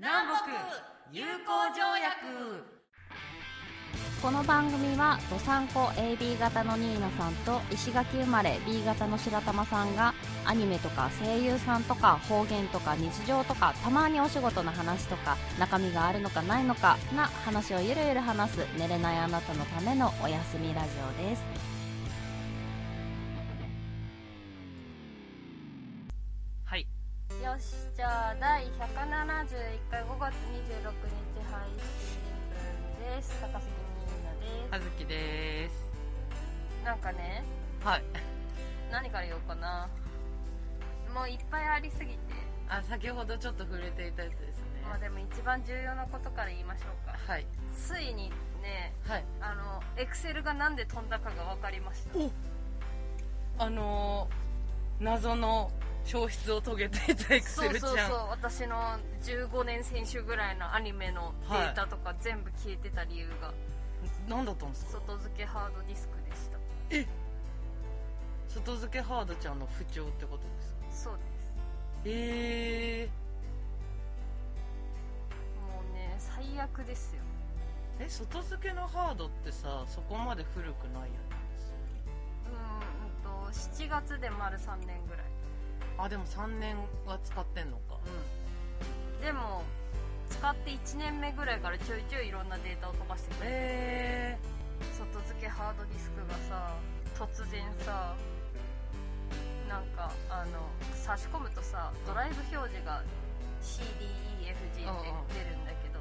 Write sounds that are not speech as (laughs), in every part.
南北友好条約。この番組はどさんこ AB 型のニーナさんと石垣生まれ B 型の白玉さんがアニメとか声優さんとか方言とか日常とかたまにお仕事の話とか中身があるのかないのかな話をゆるゆる話す寝れないあなたのためのおやすみラジオです。第171回5月26日配信分です。高杉ニーナです。あずきです。なんかねはい。何から言おうかな。もういっぱいありすぎて。あ先ほどちょっと触れていたやつですね。まあでも一番重要なことから言いましょうか。はい。ついにねはい。あのエクセルがなんで飛んだかが分かりました。おあのー、謎の消失を遂げていたエクそセルちゃん。うそうそう私の15年選手ぐらいのアニメのデータとか全部消えてた理由が。何だったんですか？外付けハードディスクでした。え外付けハードちゃんの不調ってことですか？そうです。え。もうね最悪ですよ。ー、え外付けのハードってさそこまで古くないよね？うーんうんと7月で丸3年ぐらいあでも3年は使ってんのか。うん。でも使って1年目ぐらいからちょいちょいいろんなデータを飛ばしてくれて。え外付けハードディスクがさ突然さなんかあの差し込むとさドライブ表示が CDEFG って出るんだけど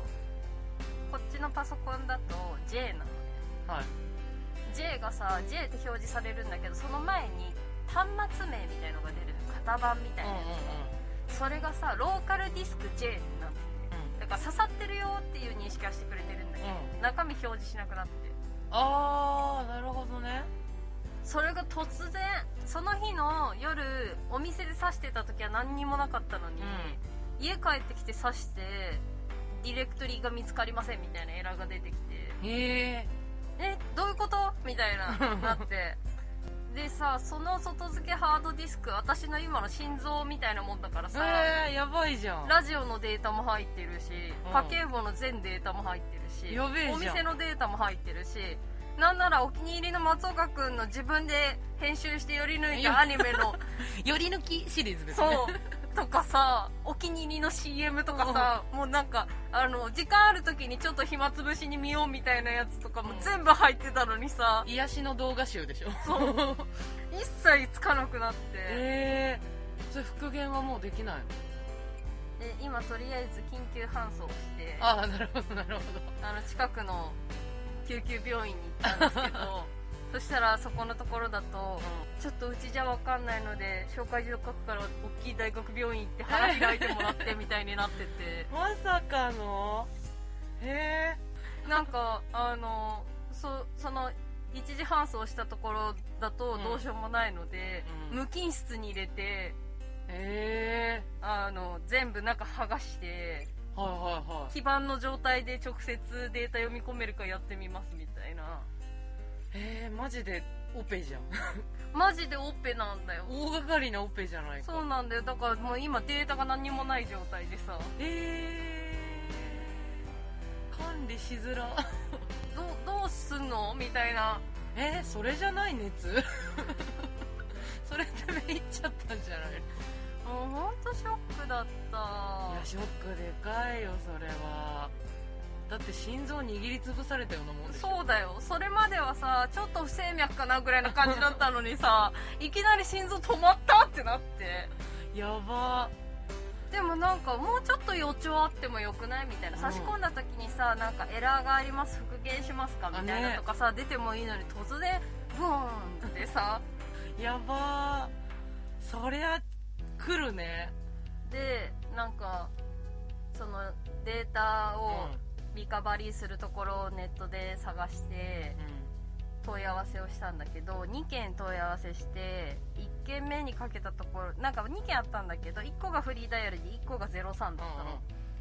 こっちのパソコンだと J なのね。ー、はい。J がさ J って表示されるんだけどその前に端末名みたいのが出るの型番みたいなやつそれがさローカルディスク J になってて。だから刺さってるよっていう認識はしてくれてるんだけど、う中身表示しなくなって。ああなるほどね。それが突然その日の夜お店で刺してた時は何にもなかったのに、家帰ってきて刺してディレクトリーが見つかりませんみたいなエラーが出てきて。へええどういうこと？みたいななって (laughs) でさその外付けハードディスク私の今の心臓みたいなもんだからさ、えー、やばいじゃん。ラジオのデータも入ってるし、うん。家計簿の全データも入ってるしやべえじゃん。お店のデータも入ってるしなんならお気に入りの松岡君の自分で編集して寄り抜いたアニメの寄り抜きシリーズですね。そうとかさお気に入りの CM とかさ、もうなんかあの時間ある時にちょっと暇つぶしに見ようみたいなやつとかもうん。全部入ってたのにさ、癒しの動画集でしょ。そう。一切つかなくなって、えー、それ復元はもうできないの？で今とりあえず緊急搬送してああなるほどなるほあの近くの救急病院に行ったんですけど (laughs) そしたらそこのところだと、ちょっとうちじゃ分かんないので紹介状書くから大きい大学病院行って腹開いてもらってみたいになってて。どまさかの？へえ。なんかあのそその一時搬送したところだとうん。どうしようもないので、うん。無菌室に入れてへえ。あの全部中剥がしてはいはいはい。基板の状態で直接データ読み込めるかやってみますみたいなへえマジでオペじゃん。マジでオペなんだよ。大掛かりなオペじゃないか。そうなんだよ。だからもう今データが何にもない状態でさ。えー、管理しづら。どうどうすんの？みたいな。えー、それじゃない熱？(laughs) それでめいっちゃったんじゃない？もうほんとショックだった。いやショックでかいよそれはだって心臓握りつぶされたようなもんでしょ。そうだよ。それまではさちょっと不整脈かなぐらいな感じだったのにさ (laughs) いきなり心臓止まったってなって。やば。でもなんかもうちょっと予兆あってもよくないみたいな。うん。差し込んだ時にさなんかエラーがあります復元しますかみたいなとかさ、出てもいいのに突然ブーンってさ。やば。そりゃ来るね。でなんかそのデータをリカバリーするところをネットで探して問い合わせをしたんだけど2件問い合わせして1件目にかけたところなんか2件あったんだけど1個がフリーダイヤルで1個が03だったの、うんうん。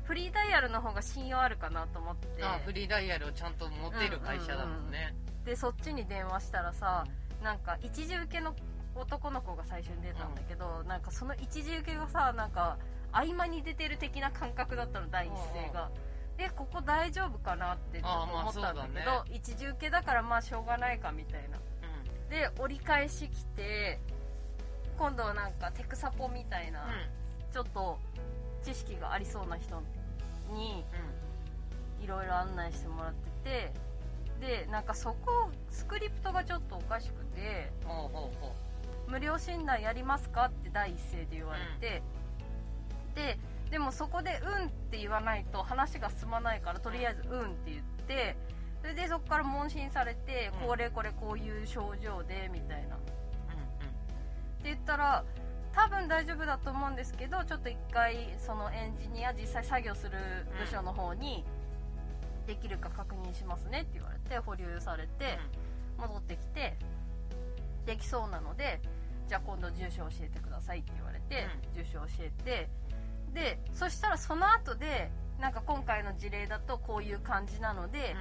フリーダイヤルの方が信用あるかなと思って。あフリーダイヤルをちゃんと持ってる会社だもんね、でそっちに電話したらさなんか一時受けの男の子が最初に出たんだけど、なんかその一時受けがさなんか合間に出てる的な感覚だったの第一声が、えここ大丈夫かなってちょっと思ったんだけど、あーまあそうだ一重系だからまあしょうがないかみたいな。うん。で折り返し来て今度はなんかテクサポみたいな、ちょっと知識がありそうな人にいろいろ案内してもらっててでなんかそこスクリプトがちょっとおかしくてうんほうほう。ほ「無料診断やりますか?」って第一声で言われて、ででもそこで「うん」って言わないと話が進まないからとりあえず「うん」って言ってそれでそこから問診されて、うん。これこれこういう症状でみたいな。ってう言ったら多分大丈夫だと思うんですけどちょっと一回そのエンジニア実際作業する部署の方にできるか確認しますねって言われて保留されて戻ってきてできそうなのでじゃあ今度住所教えてくださいって言われて、住所教えてでそしたらその後でなんか今回の事例だとこういう感じなので、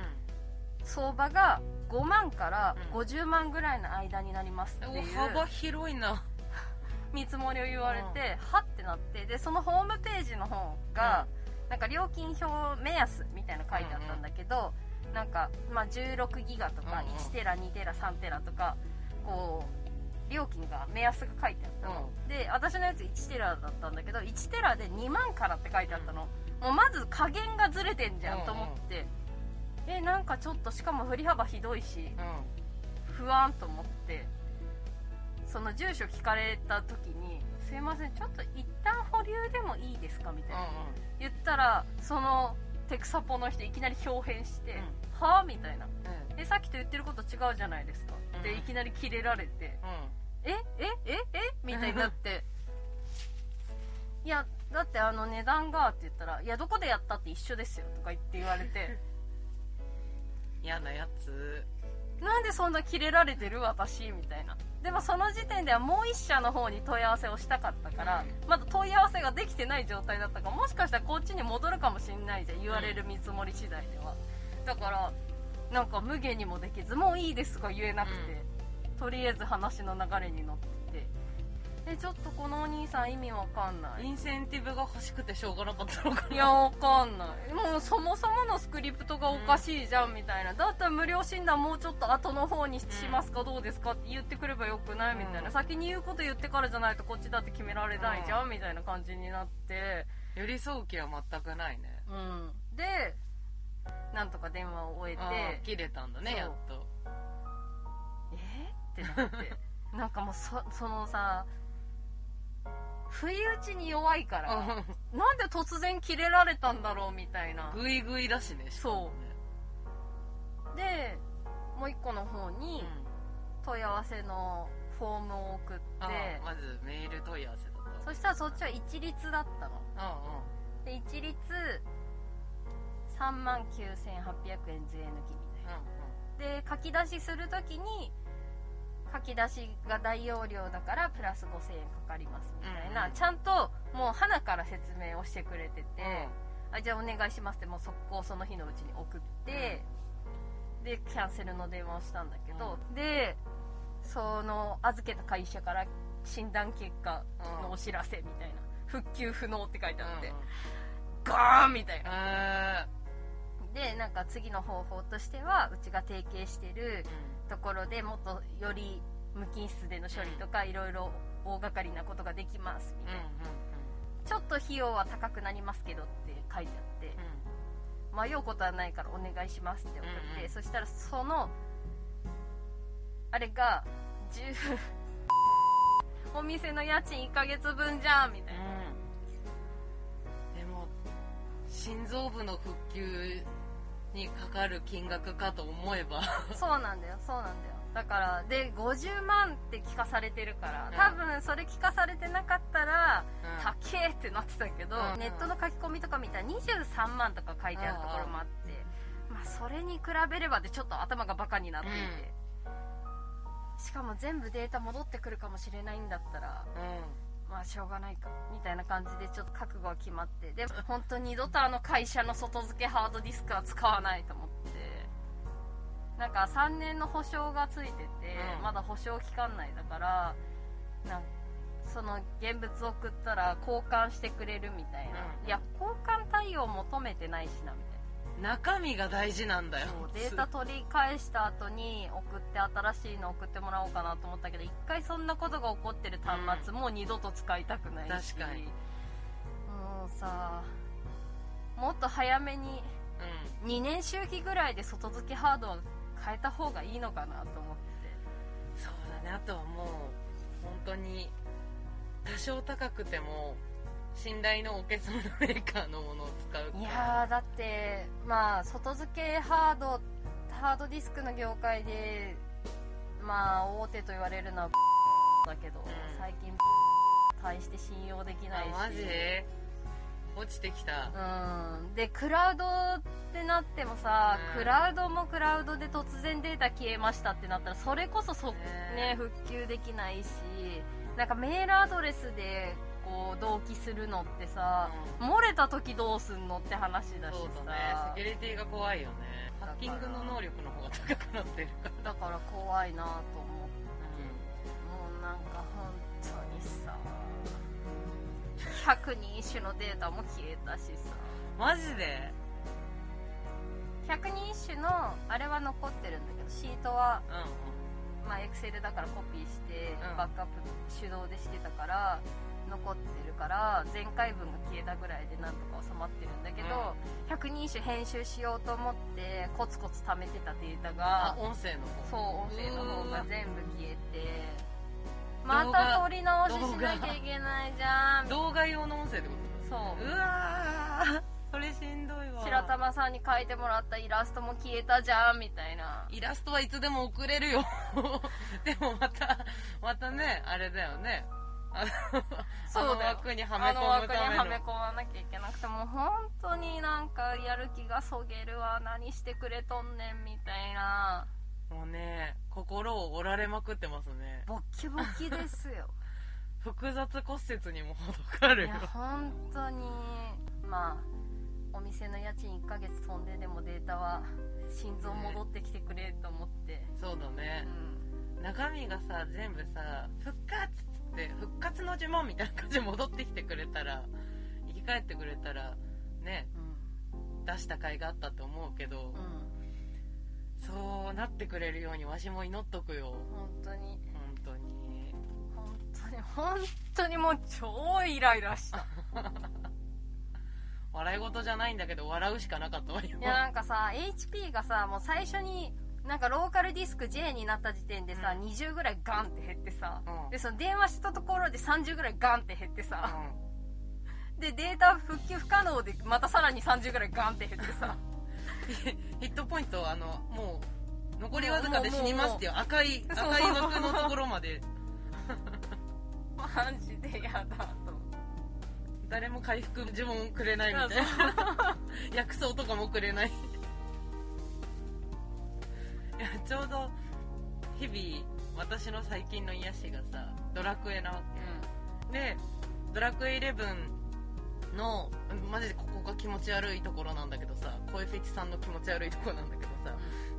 相場が5万からうん。50万ぐらいの間になりますってうんいう。お幅広いな。見積もりを言われて、はってなってでそのホームページの方が、なんか料金表目安みたいなの書いてあったんだけど、なんか、まあ、16ギガとかうんうん1テラ2テラ3テラとかこう料金が目安が書いてあったの、で私のやつ1テラだったんだけど1テラで2万からって書いてあったの、もうまず加減がずれてんじゃんと思って、えなんかちょっとしかも振り幅ひどいしうん。不安と思って。その住所聞かれた時に「すいませんちょっと一旦保留でもいいですか?」みたいな、言ったらそのテクサポの人いきなり表変して「はあ?」みたいな。うん。うん「えさっきと言ってること違うじゃないですか」うん。いきなりキレられて「ええええみたいになって「(laughs) いやだってあの値段が」って言ったら「いやどこでやったって一緒ですよ」とか言って言われて。(laughs) 嫌なやつなんでそんなキレられてる？私みたいな。でもその時点ではもう一社の方に問い合わせをしたかったから、うまだ問い合わせができてない状態だったからもしかしたらこっちに戻るかもしれないじゃん言われる見積もり次第では。だからなんか無限にもできずもういいですが言えなくて、とりあえず話の流れに乗っててえちょっとこのお兄さん意味わかんない。インセンティブが欲しくてしょうがなかったのかな？いやわかんない。もうそもそものスクリプトがおかしいじゃんみたいな、だったら無料診断もうちょっと後の方にしますかどうですかって言ってくればよくないみたいな、うん。先に言うこと言ってからじゃないとこっちだって決められないじゃん、みたいな感じになって。寄り添う気は全くないね。うん。でなんとか電話を終えあてー切れたんだねやっと。えー？ってなって。(laughs) なんかもうそそのさ不意打ちに弱いからなんで突然切れられたんだろうみたいな。グイグイだしねしかもね。でもう一個の方に問い合わせのフォームを送ってあーまずメール問い合わせだとそしたらそっちは一律だったの。うんうん。で一律3万9800円税抜きみたいな。で書き出しするときに書き出しが大容量だからプラス5000円かかりますみたいな、うんちゃんともう花から説明をしてくれてて、あじゃあお願いしますってもう速攻その日のうちに送って、でキャンセルの電話をしたんだけど、でその預けた会社から診断結果のお知らせみたいな。復旧不能って書いてあって、ガーンみたいな。あでなんか次の方法としてはうちが提携してるところでもっとより無菌室での処理とかいろいろ大掛かりなことができますみたいな、ちょっと費用は高くなりますけどって書いてあって、迷うことはないからお願いしますって送って、うんうん。そしたらそのあれが10 (laughs) お店の家賃1ヶ月分じゃんみたいな、でも心臓部の復旧にかかる金額かと思えば。(laughs) そうなんだよそうなんだよ。だからで50万って聞かされてるから多分それ聞かされてなかったら、高えってなってたけど、うん。ネットの書き込みとか見たら23万とか書いてあるところもあって、まあそれに比べればでちょっと頭がバカになっていて、しかも全部データ戻ってくるかもしれないんだったらまあしょうがないかみたいな感じでちょっと覚悟は決まって。で本当に二度とあの会社の外付けハードディスクは使わないと思って。なんか3年の保証がついてて、うん。まだ保証期間内だからなんその現物送ったら交換してくれるみたいな、うん。いや交換対応求めてないしなみたい中身が大事なんだよ。データ取り返した後に送って新しいの送ってもらおうかなと思ったけど一回そんなことが起こってる端末、もう二度と使いたくないし。確かに。もうさもっと早めにうん。2年周期ぐらいで外付けハードは変えた方がいいのかなと思って。そうだね。あとはもう本当に多少高くても信頼の置けそうなメーカーのものを使う。かいやーだってまあ外付けハードハードディスクの業界でまあ大手と言われるのは (laughs) だけど、ん。最近 (laughs) 大して信用できないし。あマジ？落ちてきた。うん。でクラウドってなってもさ、うん。クラウドもクラウドで突然データ消えましたってなったらそれこそそ、ねね、復旧できないしなんかメールアドレスでこう同期するのってさ、漏れた時どうすんのって話だしさ。そうだね。セキュリティが怖いよね。ハッキングの能力の方が高くなってるから。だから怖いなと思って。もうなんか本当にさ。100人一首のデータも消えたしさ。マジで？100人一首のあれは残ってるんだけどシートはうまあエクセルだからコピーしてうん。バックアップ手動でしてたから残ってるから前回分が消えたぐらいでなんとか収まってるんだけど、100人一首編集しようと思ってコツコツ貯めてたデータんがあ音声のそう方音声の方が全部消えてまた撮り直ししなきゃいけないじゃん。動画用の音声ってこそう。とうわー。それしんどいわ。白玉さんに描いてもらったイラストも消えたじゃんみたいな。イラストはいつでも送れるよ。(laughs) でもまたまたねあれだよねそうの枠にはめあの込む枠にはめ込まなきゃいけなくてもう本当になんかやる気がそげるわ。何してくれとんねんみたいな。もうね心を折られまくってますね。ボッキボキですよ。(laughs) 複雑骨折にも程があるよ。いや本当に。まあお店の家賃1ヶ月飛んででもデータは心臓戻ってきてくれと思って、そうだうね、ん。中身がさ全部さ復活って復活の呪文みたいな感じで戻ってきてくれたら生き返ってくれたらね出した甲斐があったと思うけど、うん。うんそうなってくれるようにわしも祈っとくよ。本当に。本当に。本当に本当にもう超イライラした。笑い事じゃないんだけど笑うしかなかったわよ。いやなんかさ HP がさもう最初になんかローカルディスク J になった時点でさ、うん。20ぐらいガンって減ってさ、うん。でその電話したところで30ぐらいガンって減ってさ、うでデータ復旧不可能でまたさらに30ぐらいガンって減ってさ。ん (laughs) ヒットポイントあのもう残りわずかで死にますっていう赤い赤い枠のところまで。マジでやだと。誰も回復呪文くれないみたいな。(laughs) 薬草とかもくれない (laughs) ちょうど日々私の最近の癒しがさドラクエなわけ。でドラクエ11のマジでここが気持ち悪いところなんだけどさ声フェチさんの気持ち悪いところなんだけどさ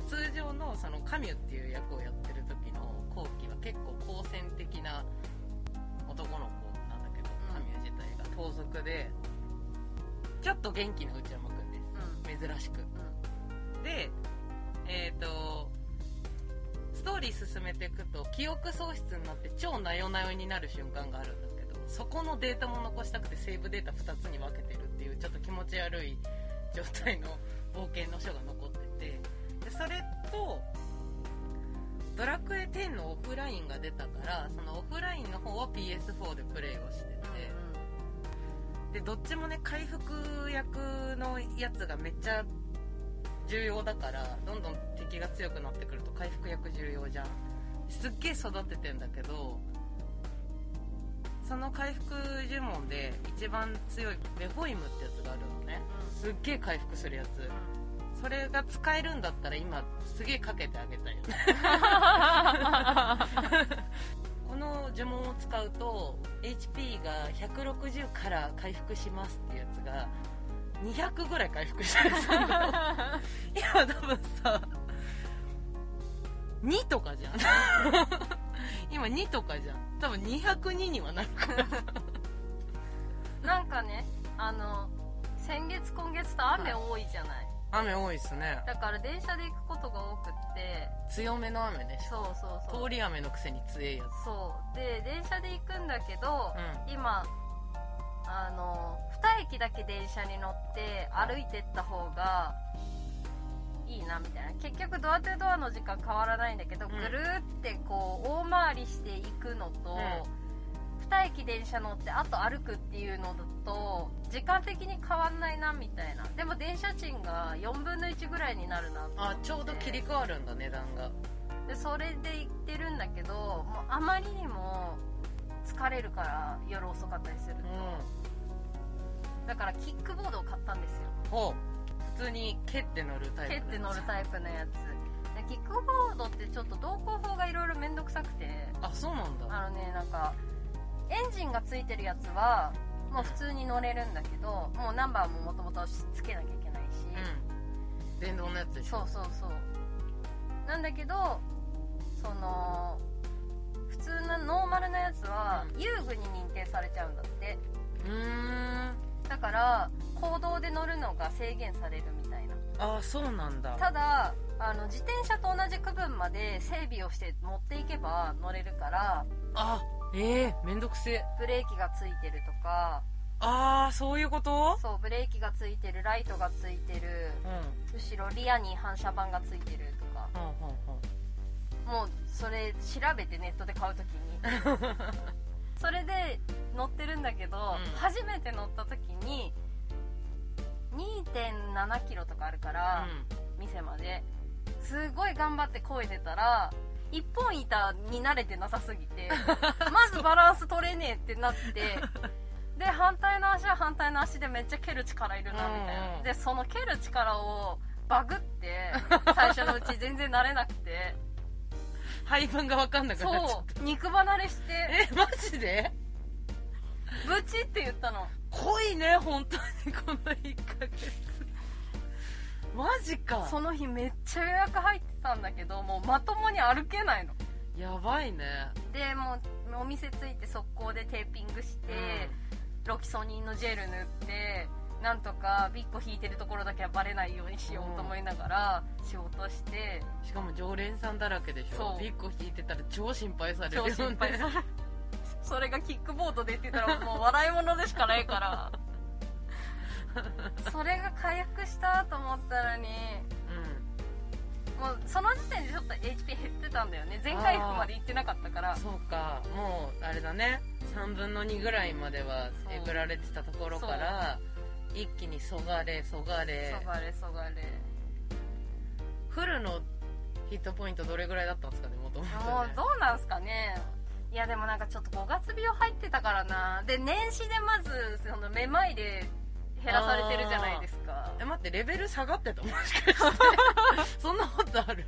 通常のそのカミュっていう役をやってる時の後期は結構好戦的な男の子なんだけど、うん。カミュ自体が。盗賊でちょっと元気な内山くんです。うん。珍しく。うん。でえっ、とストーリー進めていくと記憶喪失になって超なよなよになる瞬間があるんだけどそこのデータも残したくてセーブデータ2つに分けてるっていうちょっと気持ち悪い状態の冒険の書が残っててでそれとドラクエ10のオフラインが出たからそのオフラインの方は PS4 でプレイをしてて、でどっちもね回復役のやつがめっちゃ重要だからどんどん敵が強くなってくると回復役重要じゃん。すっげえ育ててんだけどその回復呪文で一番強いベホイムってやつがあるのね。うん。すっげえ回復するやつ。それが使えるんだったら今すげえかけてあげたいよね。(laughs) この呪文を使うと HP が160から回復しますっていうやつが200ぐらい回復したるの今多分さ2とかじゃん。(laughs) 今2とかじゃん。多分202にはなるからなんかねあの先月今月と雨多いじゃない、雨多いっすね。だから電車で行くことが多くって。強めの雨ね。そうそうそう。通り雨のくせに強いやそう。で電車で行くんだけど、う今あの2駅だけ電車に乗って歩いてった方がいいなみたいな。結局ドアトゥドアの時間変わらないんだけど、うん。ぐるーってこう大回りしていくのと、2駅電車乗ってあと歩くっていうのだと時間的に変わんないなみたいな。でも電車賃が4分の1ぐらいになるなあちょうど切り替わるんだ値段が。でそれで行ってるんだけどもうあまりにも疲れるから夜遅かったりすると、うん。だからキックボードを買ったんですよ。ほう。普通に蹴って乗るタイプ蹴って乗るタイプのやつ。でキックボードってちょっと動向法がいろいろ面倒くさくて。あそうなんだ。あのねなんかエンジンがついてるやつはもう普通に乗れるんだけどもうナンバーももともとつけなきゃいけないし、うん。電動のやつでしょ。そうそうそう。なんだけどその普通のノーマルなやつはうん。遊具に認定されちゃうんだって。うーん。だから公道で乗るのが制限されるみたいな。あそうなんだ。ただあの自転車と同じ区分まで整備をして持っていけば乗れるからあええめんどくせえ。ブレーキがついてるとか。ああそういうこと？そうブレーキがついてるライトがついてるうん。後ろリアに反射板がついてるとか。ほうほうほうもうそれ調べてネットで買う時に。(laughs) それで乗ってるんだけど、うん。初めて乗った時に2 7キロとかあるから、店まで。すごい頑張って漕いでたら一本板に慣れてなさすぎて (laughs) まずバランス取れねえってなって (laughs) で反対の足は反対の足でめっちゃ蹴る力いるなみたいな、うんうんでその蹴る力をバグって最初のうち全然慣れなくて配分が分かんなくなっちゃっそう。肉離れして。えマジで？ブチって言ったの。濃いね本当に。この1ヶ月。マジか。その日めっちゃ予約入ってたんだけどもうまともに歩けないの。やばいね。でもうお店着いて速攻でテーピングして、ロキソニンのジェル塗ってなんとかビッコ引いてるところだけはバレないようにしようと思いながら仕事して。しかも常連さんだらけでしょ。ビッコ引いてたら超心配されるよ超ね心配される。(laughs) それがキックボードでって言ったらもう笑い物でしかないから。(laughs) それが火薬したと思ったのにうもうその時点でちょっと HP 減ってたんだよね。全回復まで行ってなかったから。んそうか。もうあれだね。3分の2ぐらいまではえぐられてたところから一気にそがれそがれ。そがれそがれ。フルのヒットポイントどれぐらいだったんですかねもともともうどうなんすかね。いやでもなんかちょっと5月病入ってたからな。で年始でまずそのめまいで減らされてるじゃないですか。え待ってレベル下がってたもしかして。(laughs) そんなことある？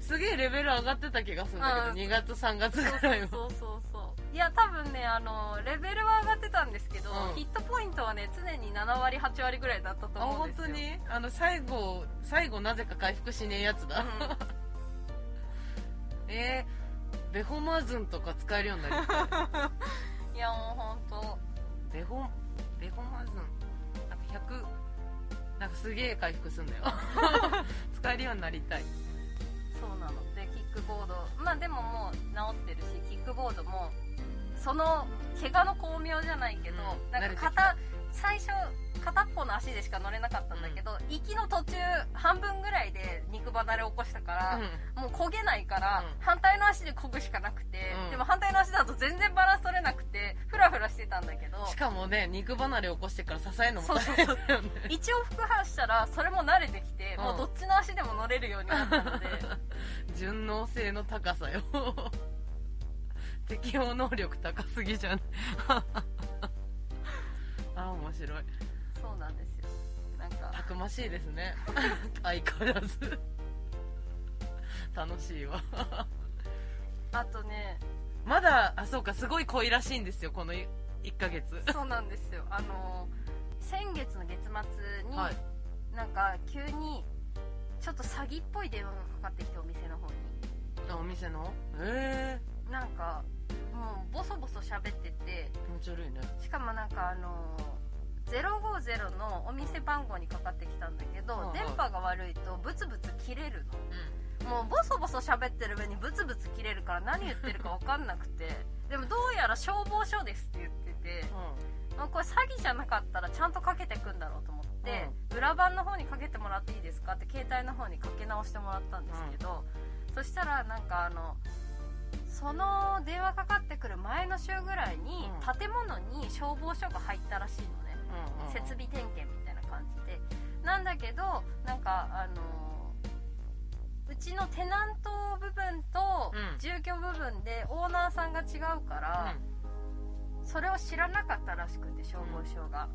すげえレベル上がってた気がするんだけど、うん。2月3月そうぐらいはそうそうそういや多分ねあのレベルは上がってたんですけど、うん。ヒットポイントはね常に7割8割ぐらいだったと思うんですよ。当に？あの最後最後なぜか回復しねえやつだ、(laughs) えー、ベホマズンとか使えるようになりたいうんいやもう本当。ベホベホマズン。なんか100なんかすげえ回復すんだよ。(laughs) 使えるようになりたい。そうなの。でキックボード。まあでももう治ってるしキックボードもその怪我の巧妙じゃないけど、うんなんか片最初片っぽの足でしか乗れなかったんだけど、行きの途中半分ぐらいで肉離れ起こしたから、もう焦げないから、うん。反対の足で漕ぐしかなくて、うん。でも反対の足だと全然バランス取れなくてフラフラしてたんだけどしかもね肉離れ起こしてから支えるのも大変だよね。一応副反したらそれも慣れてきて、うん。もうどっちの足でも乗れるようになったので。(laughs) 順応性の高さよ適応能力高すぎじゃない (laughs) あ面白い。そうなんですよ。なんか。たくましいですね。(laughs) 相変わらず。楽しいわ。(laughs) あとね。まだあそうかすごい濃いらしいんですよこの1ヶ月。そうなんですよ。あの先月の月末に、はい。なんか急にちょっと詐欺っぽい電話がかかってきてお店の方に。あお店の？えなんかもうボソボソ喋っててえ気持ち悪いね。しかもなんかあの050のお店番号にかかってきたんだけど、うんうん電波が悪いとブツブツ切れるの。もうボソボソ喋ってる上にブツブツ切れるから何言ってるか分かんなくて。(laughs) でもどうやら消防署ですって言っててもうこれ詐欺じゃなかったらちゃんとかけてくんだろうと思って、裏番の方にかけてもらっていいですかって携帯の方にかけ直してもらったんですけど、そしたらなんかあのその電話かかってくる前の週ぐらいにうん。建物に消防署が入ったらしいのね、うんうん設備点検みたいな感じで。なんだけどなんかあのうちのテナント部分とうん。住居部分でオーナーさんが違うから、それを知らなかったらしくて消防署が、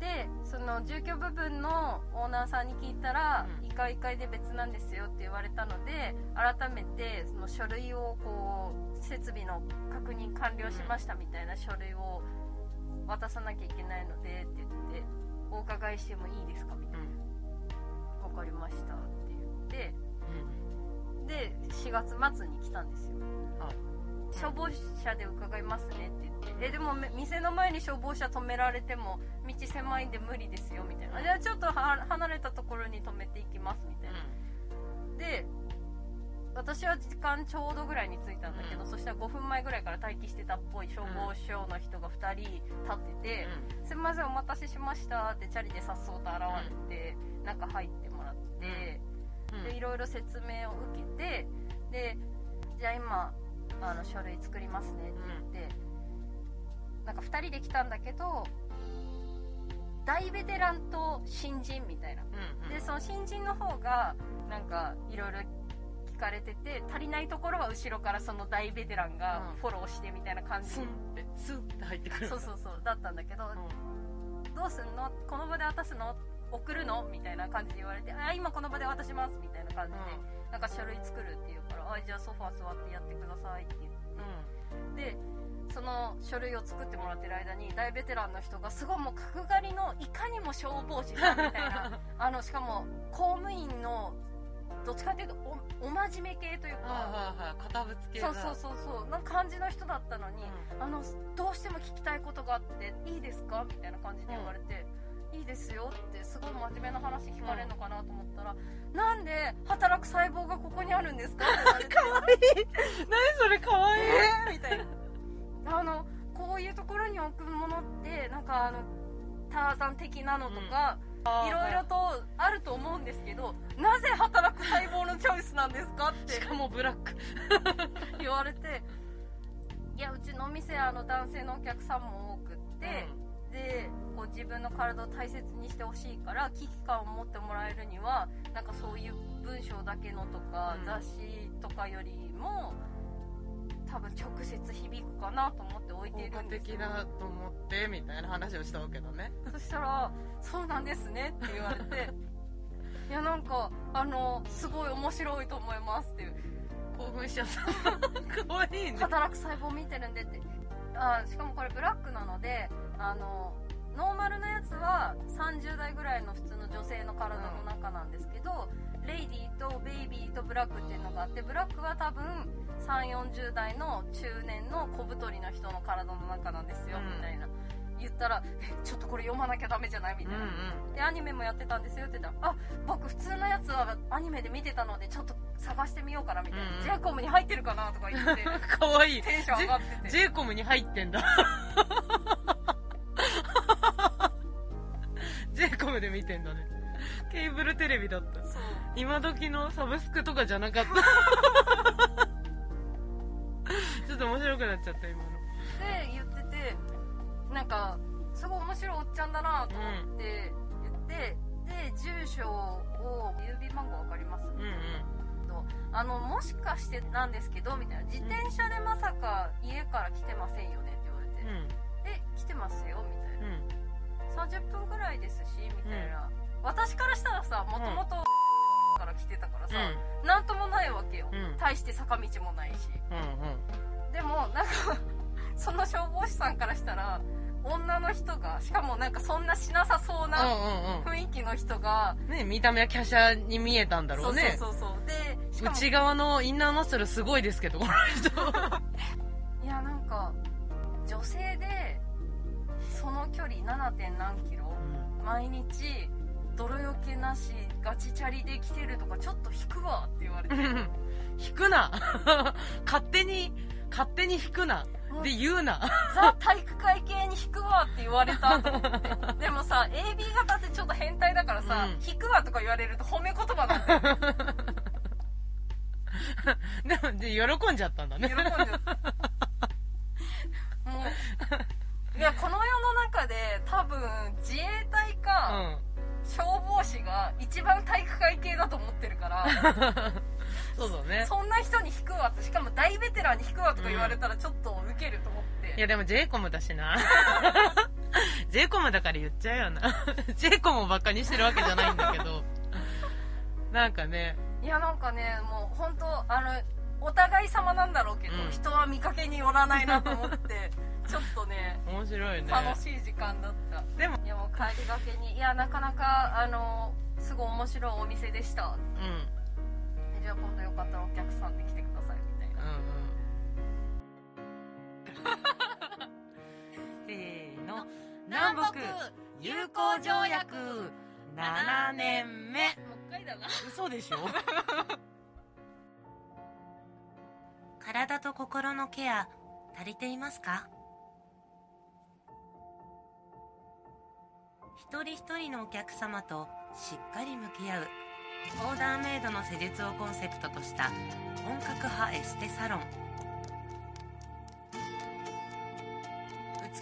でその住居部分のオーナーさんに聞いたら、うん。1階1階で別なんですよって言われたので改めてその書類をこう設備の確認完了しましたみたいな書類を渡さなきゃいけないのでって言ってお伺いしてもいいですかみたいうん。な分かりましたって言って。うん。で4月末に来たんですよ。はい消防車で伺いますねって言って。えでもめ店の前に消防車止められても道狭いんで無理ですよみたいな。じゃあちょっとは離れたところに止めていきますみたいな。で私は時間ちょうどぐらいに着いたんだけど、うん。そしたら5分前ぐらいから待機してたっぽい消防署の人が2人立ってて、すいませんお待たせしましたってチャリでさっそうと現れて、中入ってもらって、うん。でいろいろ説明を受けてでじゃあ今あの書類作りますねって言って、なんか2人で来たんだけど大ベテランと新人みたいな。うんうん。でその新人の方がなんかいろいろ聞かれてて足りないところは後ろからその大ベテランがうん。フォローしてみたいな感じ、スンってスンって入ってくるそうそうそうだったんだけど、どうすんの？この場で渡すの？送るの？みたいな感じで言われてあ今この場で渡します。みたいな感じで、なんか書類作るっていうからあじゃあソファー座ってやってくださいって言って、でその書類を作ってもらってる間に大ベテランの人がすごいもう角刈りのいかにも消防士さんみたいな (laughs) あのしかも公務員のどっちかっていうとおお真面目系というか、はいはいはい片ぶつ系だ。そうそうそうそうな感じの人だったのに、あのどうしても聞きたいことがあっていいですか？みたいな感じで言われて、いいですよってすごい真面目な話聞かれるのかなと思ったら、なんで働く細胞がここにあるんですかって言われて。(laughs) かわいい。何それかわいい。みたいな。あのこういうところに置くものってなんかあのターザン的なのとか、いろいろとあると思うんですけどなぜ働く細胞のチョイスなんですかって。しかもブラック。言われていやうちのお店あの男性のお客さんも多くって、でこう自分の体を大切にしてほしいから危機感を持ってもらえるにはなんかそういう文章だけのとか、うん。雑誌とかよりも多分直接響くかなと思って置いてい効果るんですよ。的だと思ってみたいな話をしたわけだね。そしたら「そうなんですね」って言われて (laughs) いやなんかあのすごい面白いと思いますっていう。興奮しちゃった。(laughs) かわいいね。働く細胞見てるんでって。あしかもこれブラックなのであのノーマルなやつは30代ぐらいの普通の女性の体の中なんですけど、レイディーとベイビーとブラックっていうのがあってブラックは多分3 4 0代の中年の小太りの人の体の中なんですよ、うん。みたいな。言ったらえちょっとこれ読まなきゃダメじゃない？みたいな、でアニメもやってたんですよって言ったらあ僕普通のやつはアニメで見てたのでちょっと探してみようかなみたいな、うんうん。j コムに入ってるかなとか言ってうん (laughs) かわいい。テンション上がってて。J コムに入ってんだ J コムで見てんだね。ケーブルテレビだった。そう。今時のサブスクとかじゃなかった。(laughs) ちょっと面白くなっちゃった今の。で言っててなんかすごい面白いおっちゃんだなと思って言って、で住所を郵便番号分かります、うんうん。あのもしかしてなんですけどみたいな。自転車でまさか家から来てませんよねって言われて、うん。え来てますよみたいな、うん30分くらいですしみたいな、私からしたらさもともとから来てたからさ、なんともないわけよ、うん。大して坂道もないし。うんうん。でもなんか (laughs) その消防士さんからしたら女の人がしかもなんかそんなしなさそうなうんうん雰囲気の人が、うんね見た目は華奢に見えたんだろうね。そうそうそうそう。で内側のインナーマッスルすごいですけどこの人。(laughs) いやなんか女性でその距離 7. 点何キロ毎日泥よけなしガチチャリで来てるとかちょっと引くわって言われて。(laughs) 引くな。(laughs) 勝手に勝手に引くな。で言うな。ザ体育会系に引くわって言われたと思って。(laughs) でもさ AB 型ってちょっと変態だからさ、うん。引くわとか言われると褒め言葉なん。だよでもで喜んじゃったんだね。喜んじゃった多分自衛隊うかん。消防士が一番体育会系だと思ってるから (laughs) そうだね。そんな人に引くわしかも大ベテランに引くわとか言われたらちょっとウケると思って、いやでも j イコムだしな。(laughs) j イコムだから言っちゃうよな。j イコムをバカにしてるわけじゃないんだけど。なんかね。いやなんかねもう本当あのお互い様なんだろうけど、うん。人は見かけによらないなと思って (laughs) ちょっとね面白いね。楽しい時間だった。でもいやもう帰りがけにいやなかなかあのすごい面白いお店でした。うん。じゃあ今度よかったらお客さんで来てくださいみたいな。うんうん。(laughs) せーの。南北友好条約。7年目。もう一回だな。嘘でしょ？(laughs) 体と心のケア足りていますか？一人一人のお客様としっかり向き合うオーダーメイドの施術をコンセプトとした本格派エステサロン。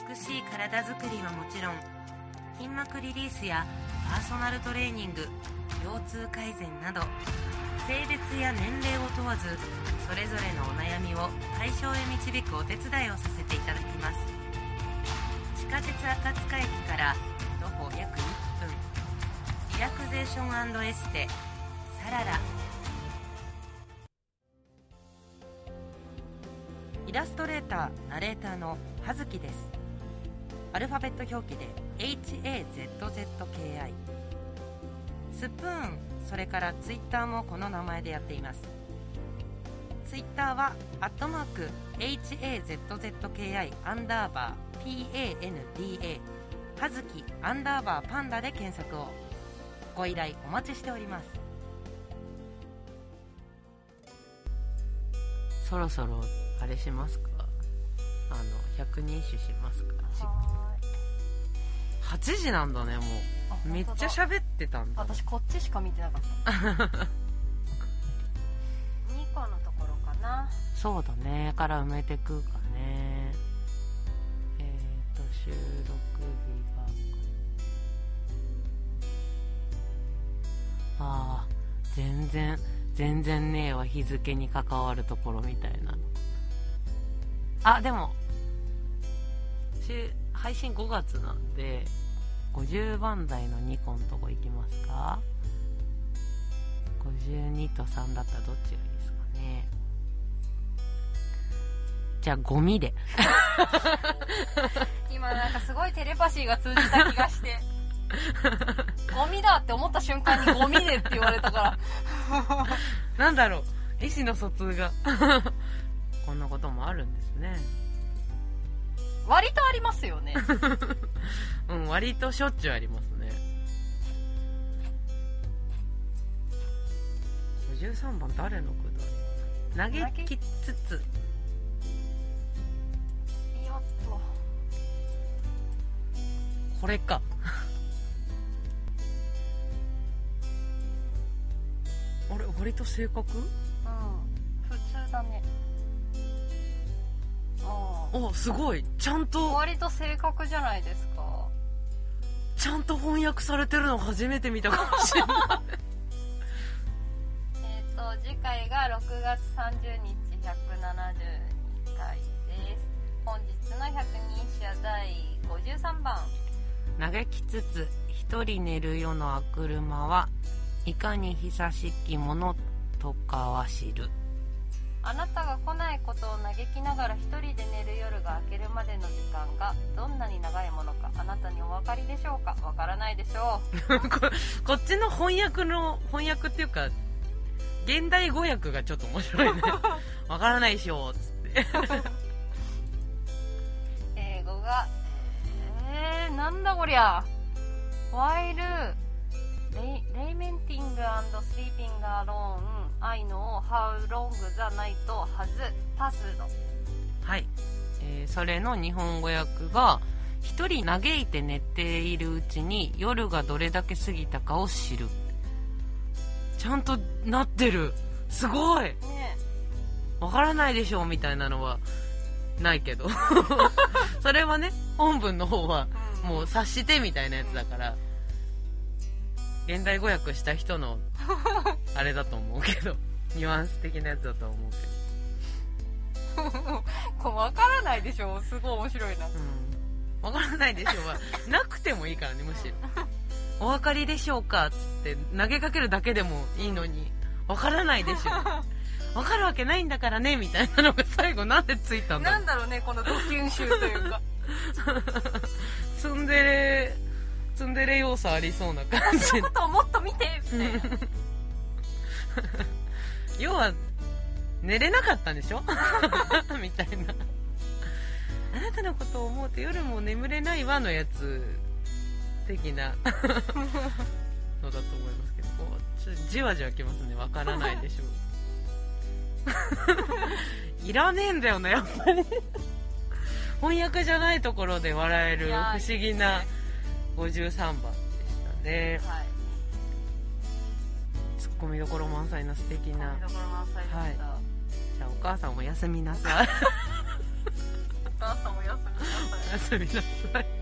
美しい体づくりはもちろん筋膜リリースやパーソナルトレーニング腰痛改善など性別や年齢を問わずそれぞれのお悩みを解消へ導くお手伝いをさせていただきます。地下鉄赤塚駅から徒歩約1分。リラクゼーションエステサララ。イラストレーターナレーターの葉月です。アルファベット表記で HAZZKI スプーンそれからツイッターもこの名前でやっています。ツイッターはアットマーク HAZZKI アンダーバー PANDA 葉月アンダーバーパンダで検索をご依頼お待ちしております。そろそろあれしますか？あの百人種しますか？8時なんだねもう。めっちゃ喋ってたんだ。私こっちしか見てなかった。(laughs) 2個のところかな。そうだね。から埋めてくかね。えっ、と収録日がああ全然全然ねえわ。日付に関わるところみたいな。のあでもし配信5月なんで50番台の2個のとこ行きますか？52と3だったらどっちがいいですかね？じゃあゴミで。(laughs) 今なんかすごいテレパシーが通じた気がして。(laughs) ゴミだって思った瞬間にゴミでって言われたから。なんだろう？意思の疎通が。(laughs) こんなこともあるんですね割とありますよね。(laughs) うん割としょっちゅうありますね。53番誰のくだり？投げきつつ。よっと。これか。(laughs) あれ割と正確？うん普通だねあすごい。ちゃんと。割と正確じゃないですか。ちゃんと翻訳されてるの初めて見たかもしれない。(laughs) えっ、と次回が6月30日172回です。本日の百人者第53番。嘆きつつ一人寝る夜の悪車はいかに久しきものとかは知るあなたが来ないことを嘆きながら一人で寝る夜が明けるまでの時間がどんなに長いものかあなたにお分かりでしょうか？わからないでしょ (laughs) ここっちの翻訳の翻訳っていうか現代語訳がちょっと面白いね。(laughs) わからないでしょつって。(laughs) 英語がえー、なんだこりゃ While lamenting and sleeping alone I know how long the night has passed はい、えーそれの日本語訳が一人嘆いて寝ているうちに夜がどれだけ過ぎたかを知る。ちゃんとなってる。すごい。ね。わからないでしょみたいなのはないけど。(laughs) それはね本文の方はうん。もう察してみたいなやつだから現代語訳した人のあれだと思うけどニュアンス的なやつだとは思うけど。(laughs) こう分からないでしょ。すごい面白いな。うん。わからないでしょ。うはなくてもいいからねむしろ。お分かりでしょうか？っつって投げかけるだけでもいいのにわからないでしょ。わかるわけないんだからねみたいなのが最後なんでついたんだろなんだろうねこのドキュン集というか。ツンデレツンデレ要素ありそうな感じ私のことをもっと見てみたいな。(laughs) 要は寝れなかったんでしょ？(laughs) みたいな。あなたのことを思うと夜も眠れないわのやつ的な。(laughs) のだと思いますけどこうじわじわきますね。わからないでしょいらねえんだよなやっぱり。翻訳じゃないところで笑える不思議な53番でしたね。はい。ツッコミどころ満載な素敵な。見どころ満載でした、はい。じゃあお母さんも休みなさい。(laughs) お母さんも休みなさい。おやすみなさい「